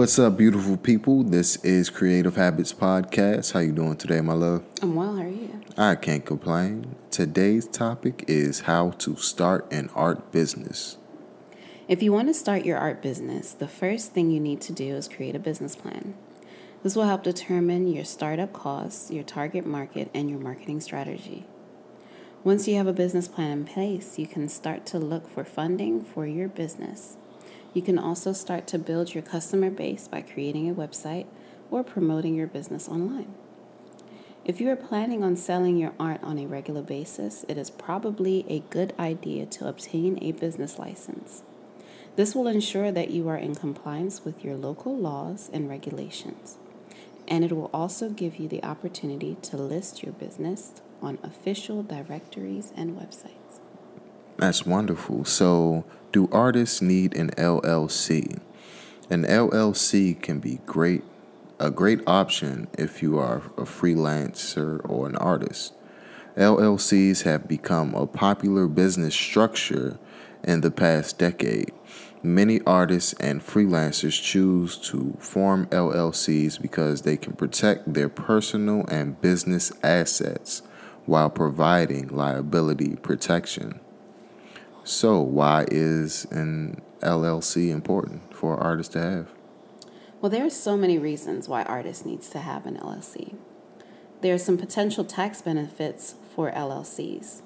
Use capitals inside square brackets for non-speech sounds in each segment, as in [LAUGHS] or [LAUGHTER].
What's up, beautiful people? This is Creative Habits Podcast. How you doing today, my love? I'm well. How are you? I can't complain. Today's topic is how to start an art business. If you want to start your art business, the first thing you need to do is create a business plan. This will help determine your startup costs, your target market, and your marketing strategy. Once you have a business plan in place, you can start to look for funding for your business. You can also start to build your customer base by creating a website or promoting your business online. If you are planning on selling your art on a regular basis, it is probably a good idea to obtain a business license. This will ensure that you are in compliance with your local laws and regulations, and it will also give you the opportunity to list your business on official directories and websites. That's wonderful. So, do artists need an LLC? An LLC can be great, a great option if you are a freelancer or an artist. LLCs have become a popular business structure in the past decade. Many artists and freelancers choose to form LLCs because they can protect their personal and business assets while providing liability protection. So, why is an LLC important for artists to have? Well, there are so many reasons why artists needs to have an LLC. There are some potential tax benefits for LLCs,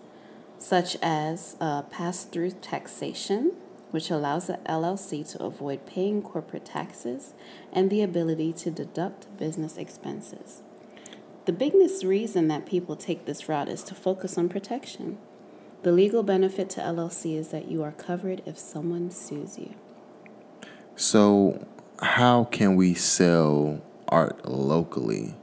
such as uh, pass-through taxation, which allows the LLC to avoid paying corporate taxes and the ability to deduct business expenses. The biggest reason that people take this route is to focus on protection. The legal benefit to LLC is that you are covered if someone sues you. So, how can we sell art locally?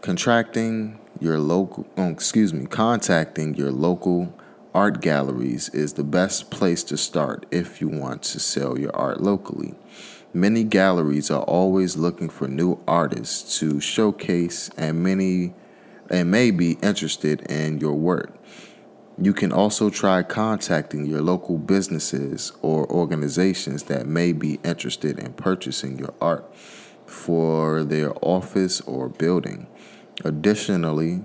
Contracting your local, oh, excuse me, contacting your local art galleries is the best place to start if you want to sell your art locally. Many galleries are always looking for new artists to showcase and many and may be interested in your work. You can also try contacting your local businesses or organizations that may be interested in purchasing your art for their office or building. Additionally,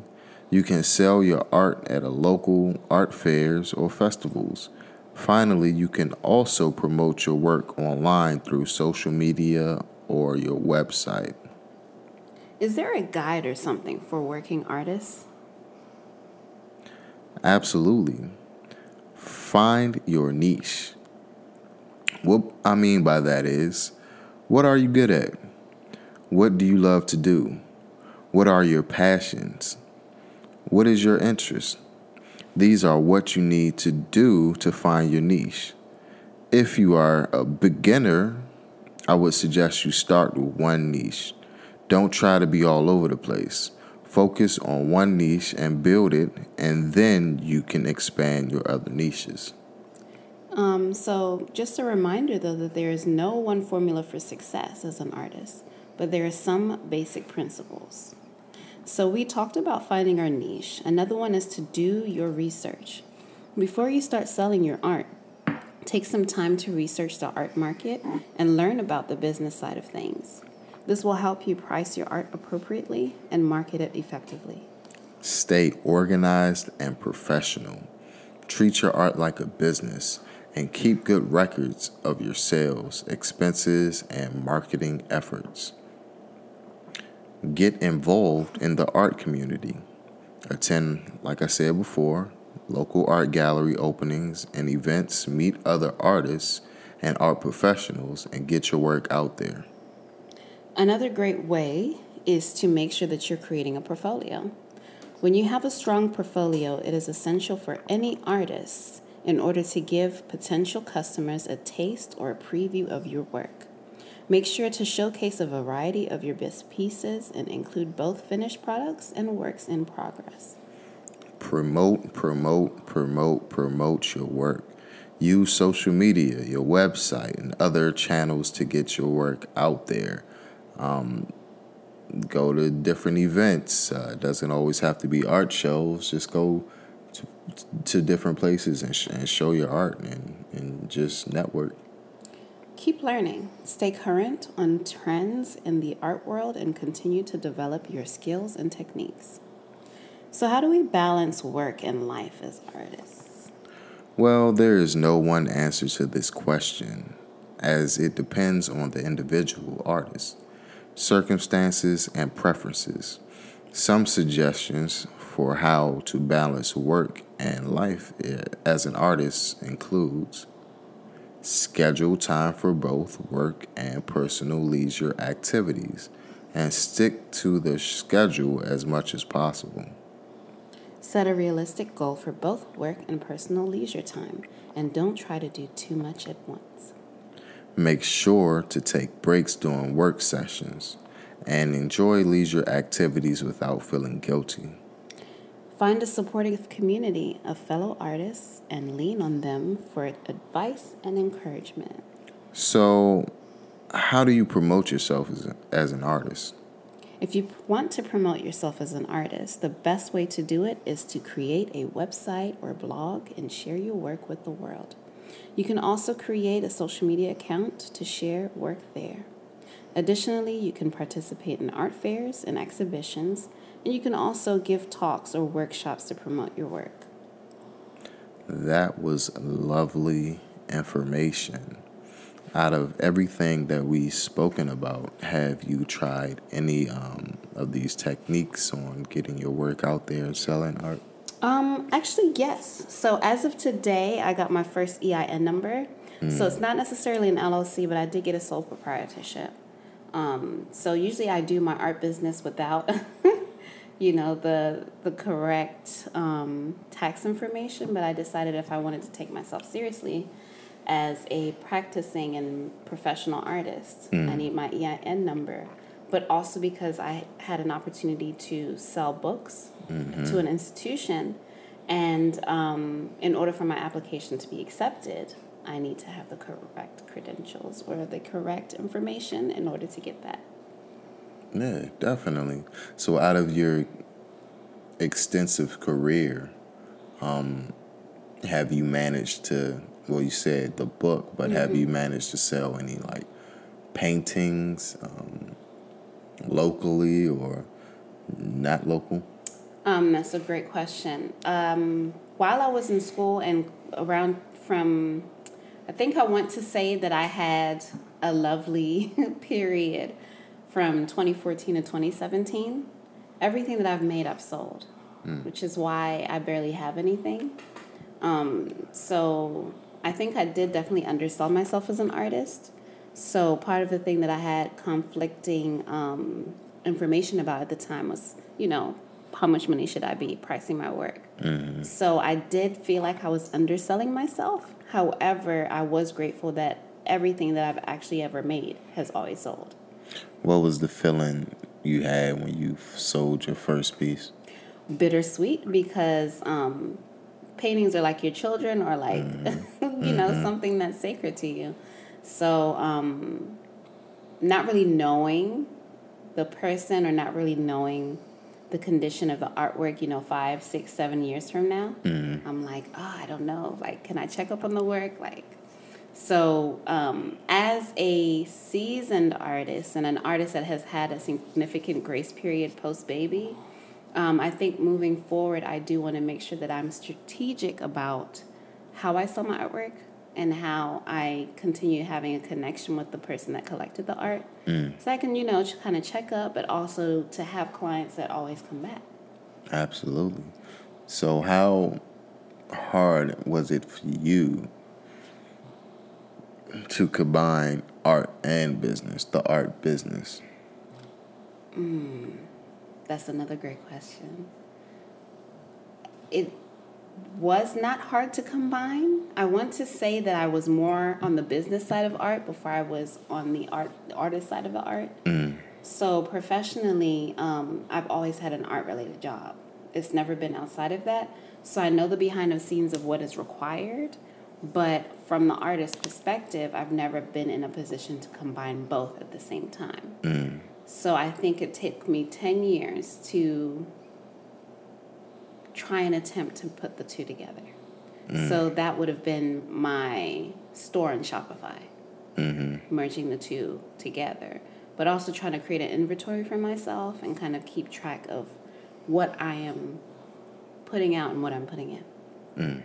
you can sell your art at a local art fairs or festivals. Finally, you can also promote your work online through social media or your website. Is there a guide or something for working artists? Absolutely. Find your niche. What I mean by that is, what are you good at? What do you love to do? What are your passions? What is your interest? These are what you need to do to find your niche. If you are a beginner, I would suggest you start with one niche. Don't try to be all over the place. Focus on one niche and build it, and then you can expand your other niches. Um, so, just a reminder though that there is no one formula for success as an artist, but there are some basic principles. So, we talked about finding our niche. Another one is to do your research. Before you start selling your art, take some time to research the art market and learn about the business side of things. This will help you price your art appropriately and market it effectively. Stay organized and professional. Treat your art like a business and keep good records of your sales, expenses, and marketing efforts. Get involved in the art community. Attend, like I said before, local art gallery openings and events, meet other artists and art professionals, and get your work out there. Another great way is to make sure that you're creating a portfolio. When you have a strong portfolio, it is essential for any artist in order to give potential customers a taste or a preview of your work. Make sure to showcase a variety of your best pieces and include both finished products and works in progress. Promote, promote, promote, promote your work. Use social media, your website, and other channels to get your work out there. Um, go to different events. Uh, it doesn't always have to be art shows. Just go to, to different places and, sh- and show your art and, and just network. Keep learning, stay current on trends in the art world, and continue to develop your skills and techniques. So, how do we balance work and life as artists? Well, there is no one answer to this question, as it depends on the individual artist, circumstances, and preferences. Some suggestions for how to balance work and life eh, as an artist includes schedule time for both work and personal leisure activities and stick to the schedule as much as possible. Set a realistic goal for both work and personal leisure time, and don't try to do too much at once. Make sure to take breaks during work sessions and enjoy leisure activities without feeling guilty. Find a supportive community of fellow artists and lean on them for advice and encouragement. So, how do you promote yourself as, a, as an artist? If you want to promote yourself as an artist, the best way to do it is to create a website or blog and share your work with the world. You can also create a social media account to share work there. Additionally, you can participate in art fairs and exhibitions, and you can also give talks or workshops to promote your work. That was lovely information. Out of everything that we've spoken about, have you tried any um, of these techniques on getting your work out there and selling art? Um, actually, yes. So as of today, I got my first EIN number. So it's not necessarily an LLC, but I did get a sole proprietorship. Um, so usually I do my art business without, [LAUGHS] you know, the the correct um, tax information. But I decided if I wanted to take myself seriously as a practicing and professional artist, I need my EIN number. But also because I had an opportunity to sell books to an institution, and um, in order for my application to be accepted, I need to have the correct credentials or the correct information in order to get that. Yeah, definitely. So, out of your extensive career, um, have you managed to? Well, you said the book, but have you managed to sell any like paintings um, locally or not local? Um, that's a great question. Um, while I was in school and around from, I think I want to say that I had a lovely [LAUGHS] period from 2014 to 2017. Everything that I've made, I've sold, which is why I barely have anything. Um, so I think I did definitely undersell myself as an artist. So part of the thing that I had conflicting um, information about at the time was, you know, how much money should I be pricing my work? So I did feel like I was underselling myself. However, I was grateful that everything that I've actually ever made has always sold. What was the feeling you had when you sold your first piece? Bittersweet because um, paintings are like your children or like, [LAUGHS] you know, something that's sacred to you. So, um, not really knowing the person or not really knowing the condition of the artwork, you know, five, six, seven years from now, I'm like, oh, I don't know. Like, can I check up on the work? Like, so um, as a seasoned artist and an artist that has had a significant grace period post baby, um, I think moving forward, I do want to make sure that I'm strategic about how I sell my artwork and how I continue having a connection with the person that collected the art. Mm. So I can, you know, kind of check up, but also to have clients that always come back. Absolutely. So, how hard was it for you to combine art and business, the art business? Mm, that's another great question. It was not hard to combine. I want to say that I was more on the business side of art before I was on the art the artist side of the art. Mm. So professionally, um, I've always had an art related job. It's never been outside of that. So I know the behind the scenes of what is required, but from the artist perspective, I've never been in a position to combine both at the same time. Mm. So I think it took me 10 years to try and attempt to put the two together. So that would have been my store in Shopify, Mm-hmm. merging the two together, but also trying to create an inventory for myself and kind of keep track of what I am putting out and what I'm putting in, Mm.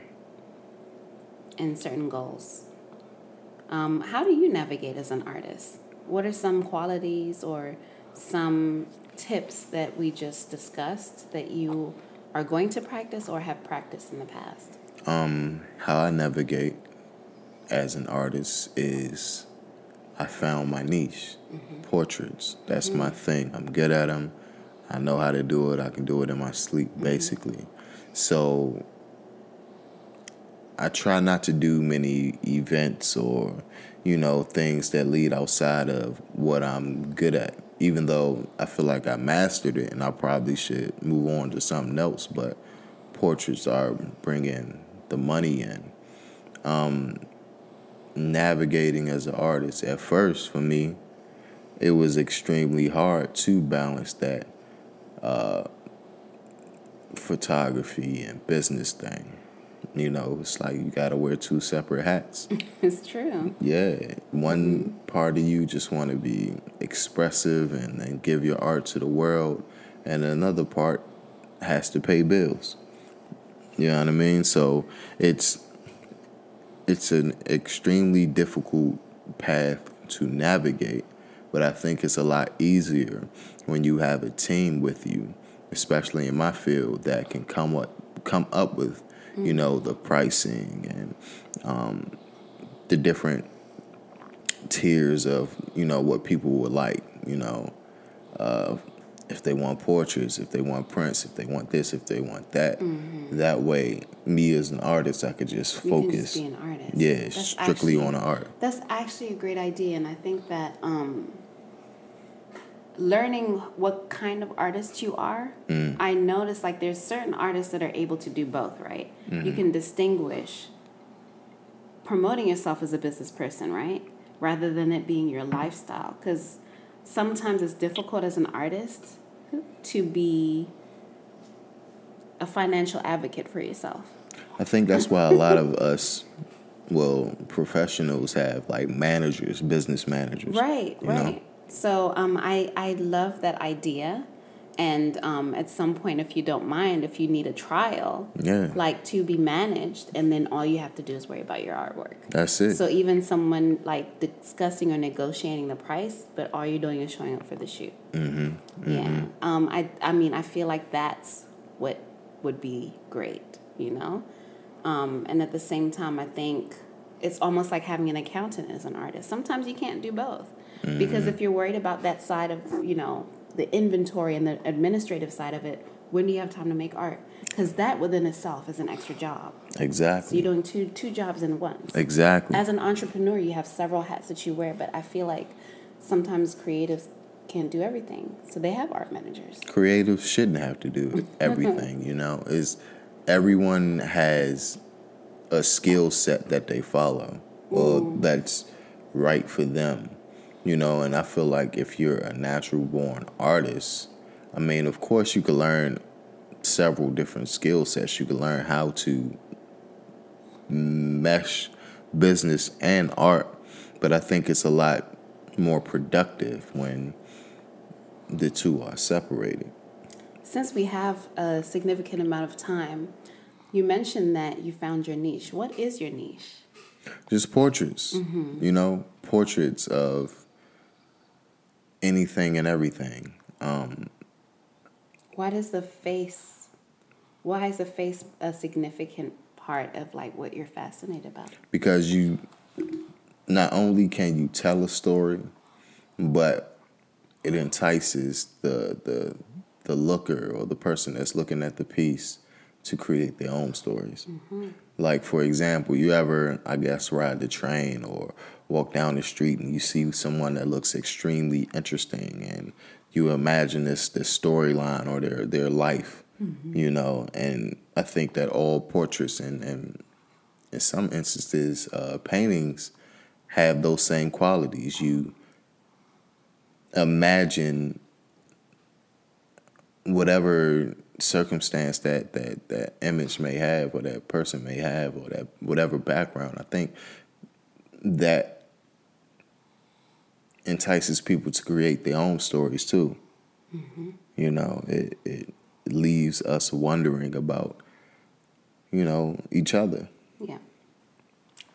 and certain goals. Um, how do you navigate as an artist? What are some qualities or some tips that we just discussed that you are going to practice or have practiced in the past? Um, how I navigate as an artist is I found my niche, mm-hmm. portraits. That's mm-hmm. my thing. I'm good at them. I know how to do it. I can do it in my sleep, mm-hmm. basically. So I try not to do many events or, you know, things that lead outside of what I'm good at. Even though I feel like I mastered it and I probably should move on to something else, but portraits are bringing the money in. Um, navigating as an artist, at first for me, it was extremely hard to balance that uh, photography and business thing. You know, it's like you gotta wear two separate hats. [LAUGHS] It's true. Yeah, one part of you just want to be expressive and, and give your art to the world, and another part has to pay bills. You know what I mean? So it's it's an extremely difficult path to navigate, but I think it's a lot easier when you have a team with you, especially in my field that can come up come up with, you know, the pricing and um, the different tiers of you know what people would like you know uh, if they want portraits if they want prints if they want this if they want that. That way me as an artist i could just You can focus just be an artist. yeah That's strictly actually- on the art. That's actually a great idea, and I think that um, learning what kind of artist you are, Mm. I notice like there's certain artists that are able to do both, right? Mm-hmm. You can distinguish promoting yourself as a business person, right? Rather than it being your lifestyle. Because sometimes it's difficult as an artist to be a financial advocate for yourself. i think that's why a lot of us well professionals have like managers business managers Right, you know? So um, I I love that idea, and um, at some point, if you don't mind, if you need a trial, Yeah. like to be managed, and then all you have to do is worry about your artwork. that's it So even someone like discussing or negotiating the price, but all you're doing is showing up for the shoot. mm-hmm. Yeah. Um. I I mean I feel like that's what would be great. You know. Um. And at the same time, I think it's almost like having an accountant as an artist. Sometimes you can't do both because mm-hmm. if you're worried about that side of you know the inventory and the administrative side of it, when do you have time to make art? Because that within itself is an extra job. So exactly you're doing two two jobs in one. exactly as an entrepreneur, you have several hats that you wear, but I feel like sometimes creatives can't do everything. So they have art managers. creative shouldn't have to do [LAUGHS] everything you know is everyone has a skill set that they follow or mm. that's right for them you know and i feel like if you're a natural born artist i mean of course you could learn several different skill sets you could learn how to mesh business and art but i think it's a lot more productive when the two are separated Since we have a significant amount of time, you mentioned that you found your niche. What is your niche? just portraits mm-hmm. you know portraits of anything and everything um Why does the face why is the face a significant part of like what you're fascinated about? because you not only can you tell a story but it entices the the the looker or the person that's looking at the piece to create their own stories. Like for example, you ever I guess ride the train or walk down the street and you see someone that looks extremely interesting and you imagine this this storyline or their their life, you know, and I think that all portraits and, and in some instances uh, paintings have those same qualities. You imagine whatever circumstance that, that that image may have or that person may have or that whatever background i think that entices people to create their own stories too. You know it, it leaves us wondering about you know each other. Yeah,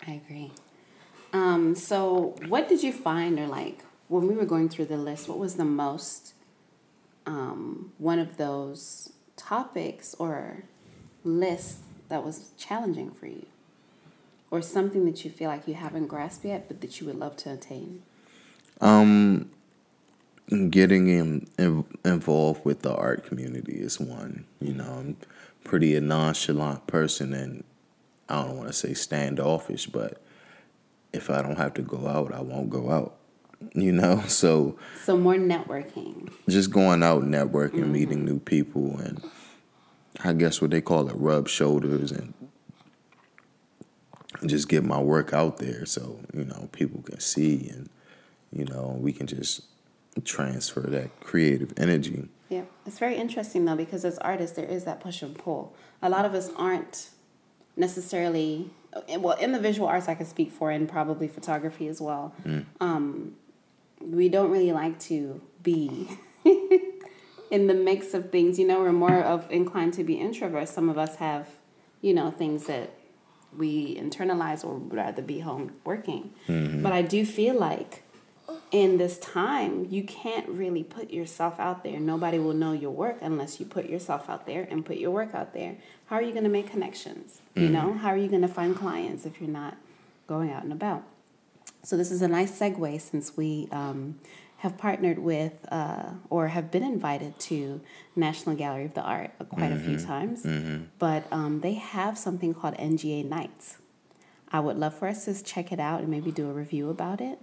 I agree. Um, so, what did you find, or like when we were going through the list, what was the most um, one of those topics or lists that was challenging for you, or something that you feel like you haven't grasped yet, but that you would love to attain? Um, getting in, in, involved with the art community is one. You know, I'm pretty a nonchalant person, and I don't want to say standoffish, but if I don't have to go out, I won't go out. You know, [LAUGHS] so So more networking. just going out, networking, meeting new people, and I guess what they call it, rub shoulders, and just get my work out there, so you know people can see, and you know we can just transfer that creative energy. Yeah, it's very interesting though because as artists there is that push and pull. A lot of us aren't necessarily well in the visual arts I can speak for and probably photography as well. Um, we don't really like to be [LAUGHS] in the mix of things. You know, we're more of inclined to be introverts. Some of us have, you know, things that we internalize or would rather be home working. Mm-hmm. But I do feel like in this time, you can't really put yourself out there. Nobody will know your work unless you put yourself out there and put your work out there. How are you going to make connections? You mm-hmm. know, how are you going to find clients if you're not going out and about? So this is a nice segue since we um, have partnered with uh, or have been invited to National Gallery of the Art quite a few times. But um, they have something called NGA Nights. I would love for us to check it out and maybe do a review about it.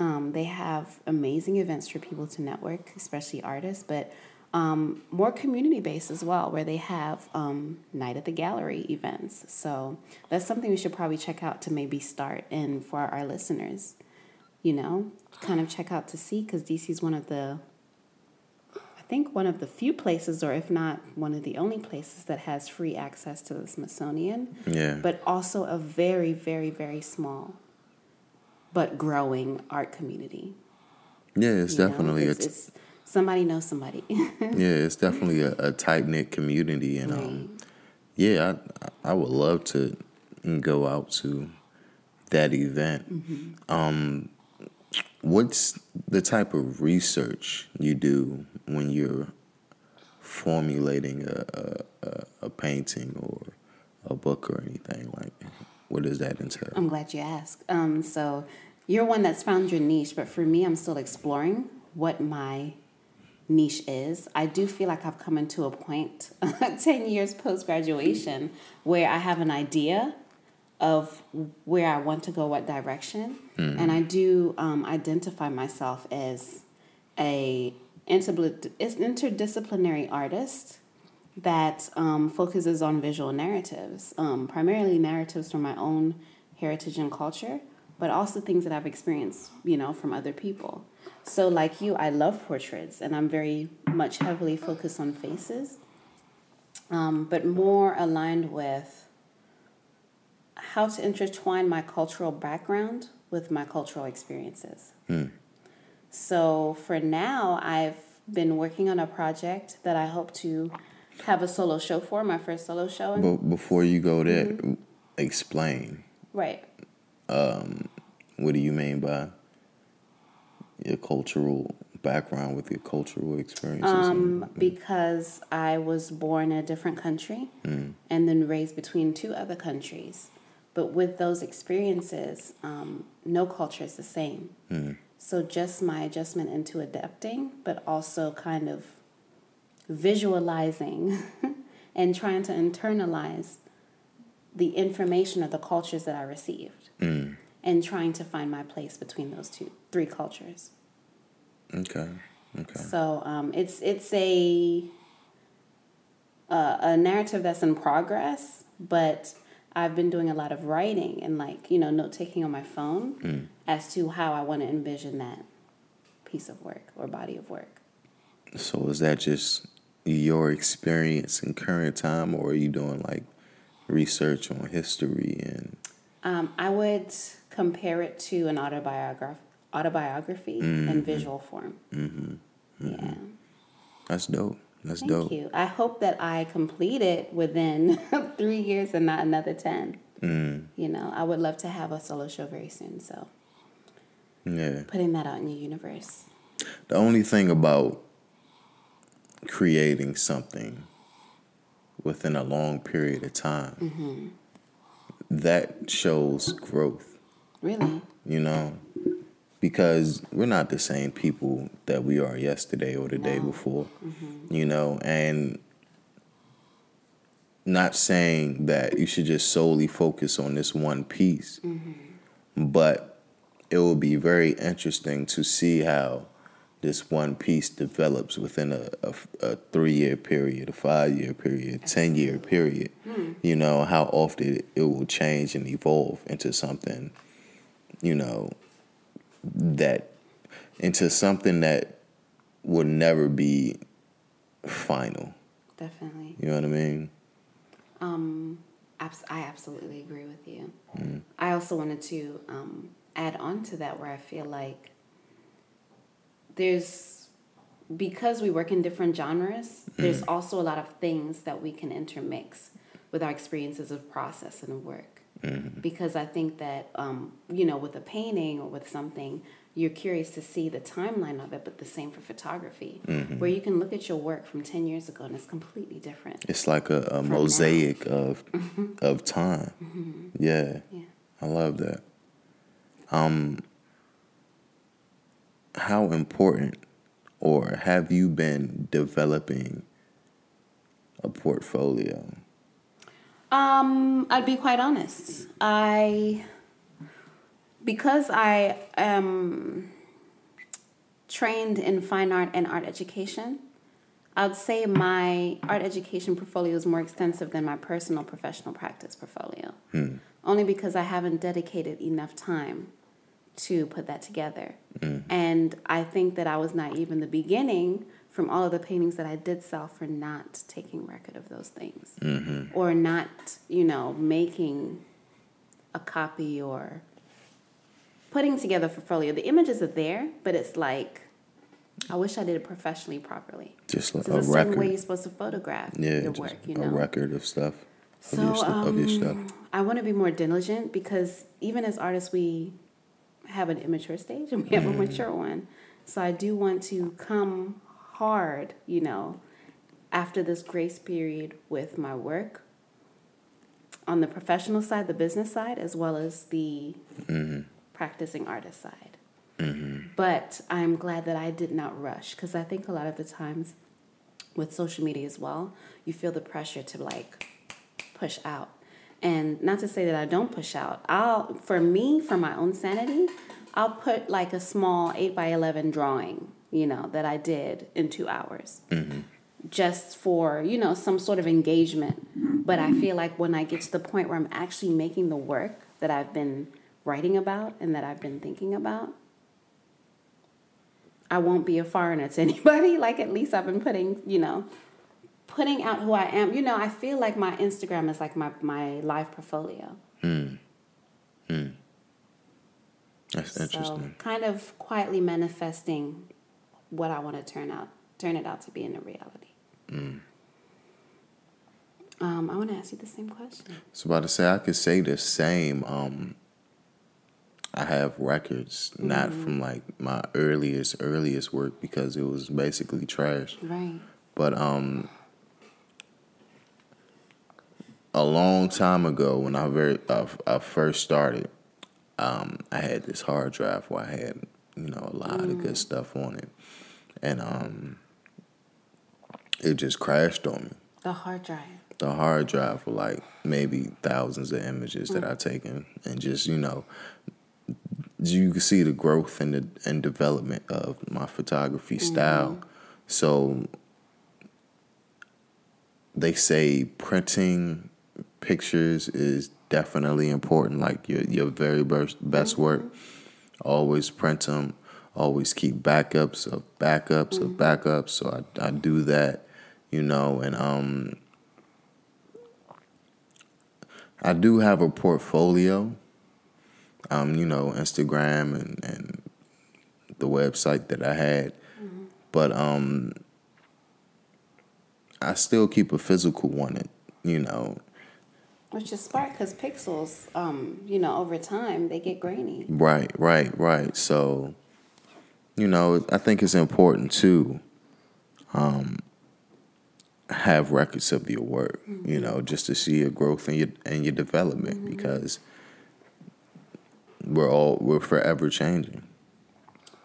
Um, they have amazing events for people to network, especially artists, but um, more community based as well, where they have um, night at the gallery events. So that's something we should probably check out to maybe start and for our listeners, you know, kind of check out to see because DC is one of the, I think one of the few places, or if not one of the only places that has free access to the Smithsonian Yeah, but also a very, very, very small but growing art community. yeah, it's you know? definitely it's, it's somebody knows somebody. [LAUGHS] yeah, it's definitely a, a tight knit community, and um, yeah, I I would love to go out to that event. Um, what's the type of research you do when you're formulating a, a, a, a painting or a book or anything like? What does that entail? I'm glad you asked. Um, so you're one that's found your niche, but for me, I'm still exploring what my niche is. I do feel like I've come into a point [LAUGHS] 10 years post graduation where I have an idea of where I want to go, what direction, and I do um, identify myself as a interdiscipl- interdisciplinary artist that um, focuses on visual narratives, um, primarily narratives from my own heritage and culture, but also things that I've experienced, you know, from other people. So, like you, I love portraits, and I'm very much heavily focused on faces, um, but more aligned with how to intertwine my cultural background with my cultural experiences. So for now, I've been working on a project that I hope to have a solo show for, my first solo show. But before you go there, explain. right. What do you mean by your cultural background with your cultural experiences? Um, because I was born in a different country and then raised between two other countries. But with those experiences, um, no culture is the same. So just my adjustment into adapting, but also kind of visualizing [LAUGHS] and trying to internalize the information of the cultures that I received Mm. and trying to find my place between those two, three cultures. Okay. Okay. So um, it's it's a a, a narrative that's in progress, but I've been doing a lot of writing and like you know note taking on my phone mm. as to how I want to envision that piece of work or body of work. So is that just your experience in current time, or are you doing like research on history and? Um, I would compare it to an autobiograph- autobiography in visual form. Yeah. That's dope. That's Thank dope. Thank you. I hope that I complete it within [LAUGHS] three years and not another 10. Mm. You know, I would love to have a solo show very soon. So Yeah. putting that out in the universe. The only thing about creating something within a long period of time that shows growth, Really? you know, because we're not the same people that we are yesterday or the day No. before, mm-hmm. you know, and not saying that you should just solely focus on this one piece, mm-hmm. but it will be very interesting to see how this one piece develops within a, a, a three year period, a five year period, ten year period. You know how often it will change and evolve into something, you know, that into something that will never be final. Definitely. You know what I mean? Um, abs- I absolutely agree with you. I also wanted to um, add on to that where I feel like there's because we work in different genres, mm. there's also a lot of things that we can intermix with our experiences of process and work. Mm. Because I think that um, you know, with a painting or with something, you're curious to see the timeline of it, but the same for photography, mm-hmm. where you can look at your work from ten years ago and it's completely different. It's like a, a now. mosaic of mm-hmm. of time. Mm-hmm. Yeah. Yeah. I love that. Um how important or have you been developing a portfolio? Um, I'd be quite honest. I because I am trained in fine art and art education, I'd say my art education portfolio is more extensive than my personal professional practice portfolio. Only because I haven't dedicated enough time to put that together. And I think that I was naive in the beginning from all of the paintings that I did sell for not taking record of those things or not, you know, making a copy or putting together a portfolio. The images are there, but it's like, I wish I did it professionally properly. Just like a a certain way record. you're supposed to photograph Yeah, your work, you know. a record of stuff. Of So your stu- of your stuff. um, I want to be more diligent because even as artists, we have an immature stage and we have a mm. mature one. So I do want to come hard, you know, after this grace period with my work on the professional side, the business side, as well as the mm-hmm. practicing artist side. Mm-hmm. But I'm glad that I did not rush because I think a lot of the times with social media as well, you feel the pressure to like push out. And not to say that I don't push out. I'll for me, for my own sanity, I'll put like a small eight by eleven drawing, you know, that I did in two hours. Mm-hmm. Just for, you know, some sort of engagement. But I feel like when I get to the point where I'm actually making the work that I've been writing about and that I've been thinking about, I won't be a foreigner to [LAUGHS] anybody. Like at least I've been putting, you know, putting out who I am. You know, I feel like my Instagram is like my my live portfolio. That's So interesting. kind of quietly manifesting what I want to turn out, turn it out to be in a reality. Mm. Um, I want to ask you the same question. So about to say I could say the same. Um, I have records not Mm-hmm. from like my earliest earliest work because it was basically trash. Right. But um, a long time ago when I very uh, I first started, um, I had this hard drive where I had you know a lot of good stuff on it, and um, it just crashed on me. The hard drive. The hard drive for like maybe thousands of images that I've taken, and just you know, you can see the growth and the and development of my photography style. So they say printing pictures is definitely important. Like your your very best best work, always print them. Always keep backups of backups of backups. So I I do that, you know, and um. I do have a portfolio, um, you know, Instagram and, and the website that I had, but um, I still keep a physical one. It, you know, Which is smart because pixels, um, you know, over time they get grainy. right, right, right. So, you know, I think it's important to um, have records of your work. You know, just to see your growth and your and your development because we're all we're forever changing.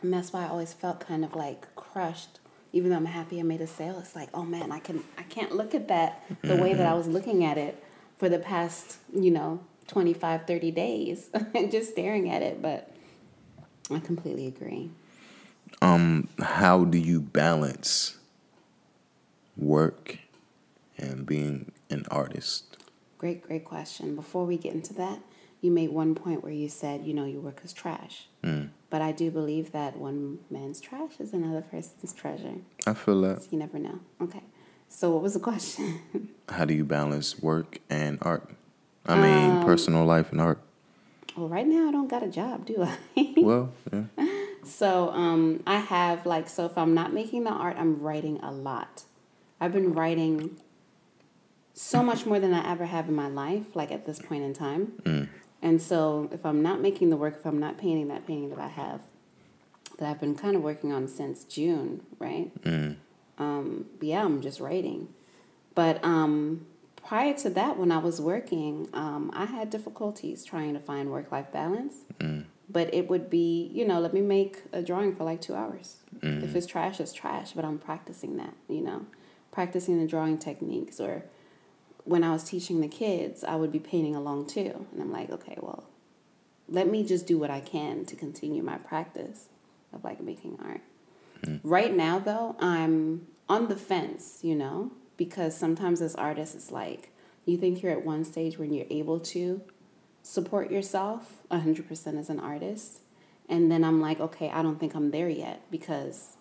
And that's why I always felt kind of like crushed. Even though I'm happy I made a sale, it's like, oh man, I can I can't look at that the way that I was looking at it for the past, you know, 25, 30 days. [LAUGHS] Just staring at it. But I completely agree. Um, how do you balance work and being an artist? Great, great question. Before we get into that, you made one point where you said, you know, your work is trash. But I do believe that one man's trash is another person's [LAUGHS] treasure. I feel that. So you never know. Okay. So what was the question? [LAUGHS] How do you balance work and art? I mean, um, personal life and art. well, right now I don't got a job, do I? [LAUGHS] Well, yeah. so um, I have like so if I'm not making the art, I'm writing a lot. I've been writing so much more than I ever have in my life, like at this point in time. Mm. And so if I'm not making the work, if I'm not painting that painting that I have, that I've been kind of working on since June, right? Mm. Um, yeah, I'm just writing. But um, prior to that, when I was working, um, I had difficulties trying to find work life balance. But it would be, you know, let me make a drawing for like two hours. If it's trash, it's trash. But I'm practicing that, you know, practicing the drawing techniques. Or when I was teaching the kids, I would be painting along too. And I'm like, okay, well, let me just do what I can to continue my practice of like making art. Mm. Right now, though, I'm on the fence, you know, because sometimes as artists, it's like you think you're at one stage when you're able to support yourself 100% as an artist. And then I'm like, okay, I don't think I'm there yet because,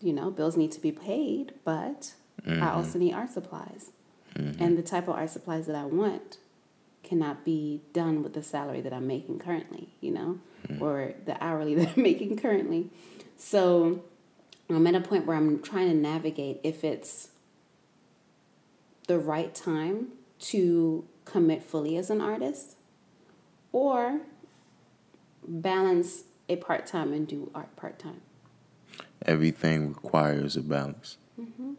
you know, bills need to be paid, but I mm-hmm. also need art supplies. Mm-hmm. And the type of art supplies that I want cannot be done with the salary that I'm making currently, you know, mm. or the hourly [LAUGHS] that I'm making currently. So I'm at a point where I'm trying to navigate if it's the right time to commit fully as an artist or balance a part time and do art part time. Everything requires a balance. Mm-hmm.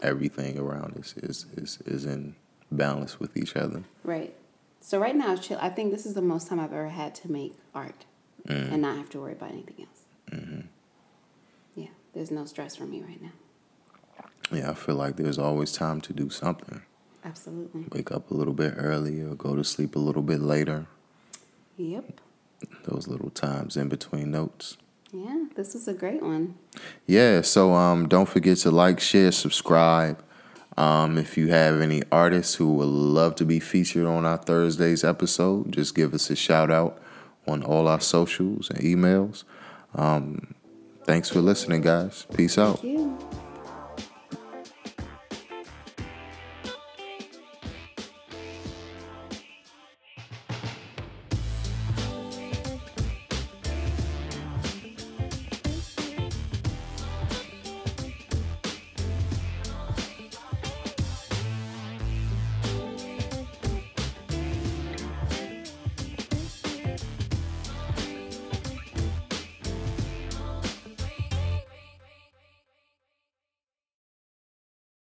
Everything around us is, is, is in balance with each other. Right. So right now, chill. I think this is the most time I've ever had to make art mm. and not have to worry about anything else. Yeah, there's no stress for me right now. Yeah, I feel like there's always time to do something. Absolutely. Wake up a little bit earlier, go to sleep a little bit later. Yep. Those little times in between notes. Yeah, this is a great one. Yeah, so um, don't forget to like, share, subscribe. Um, if you have any artists who would love to be featured on our Thursday's episode, just give us a shout out on all our socials and emails. Um, thanks for listening, guys. Peace out. Thank you.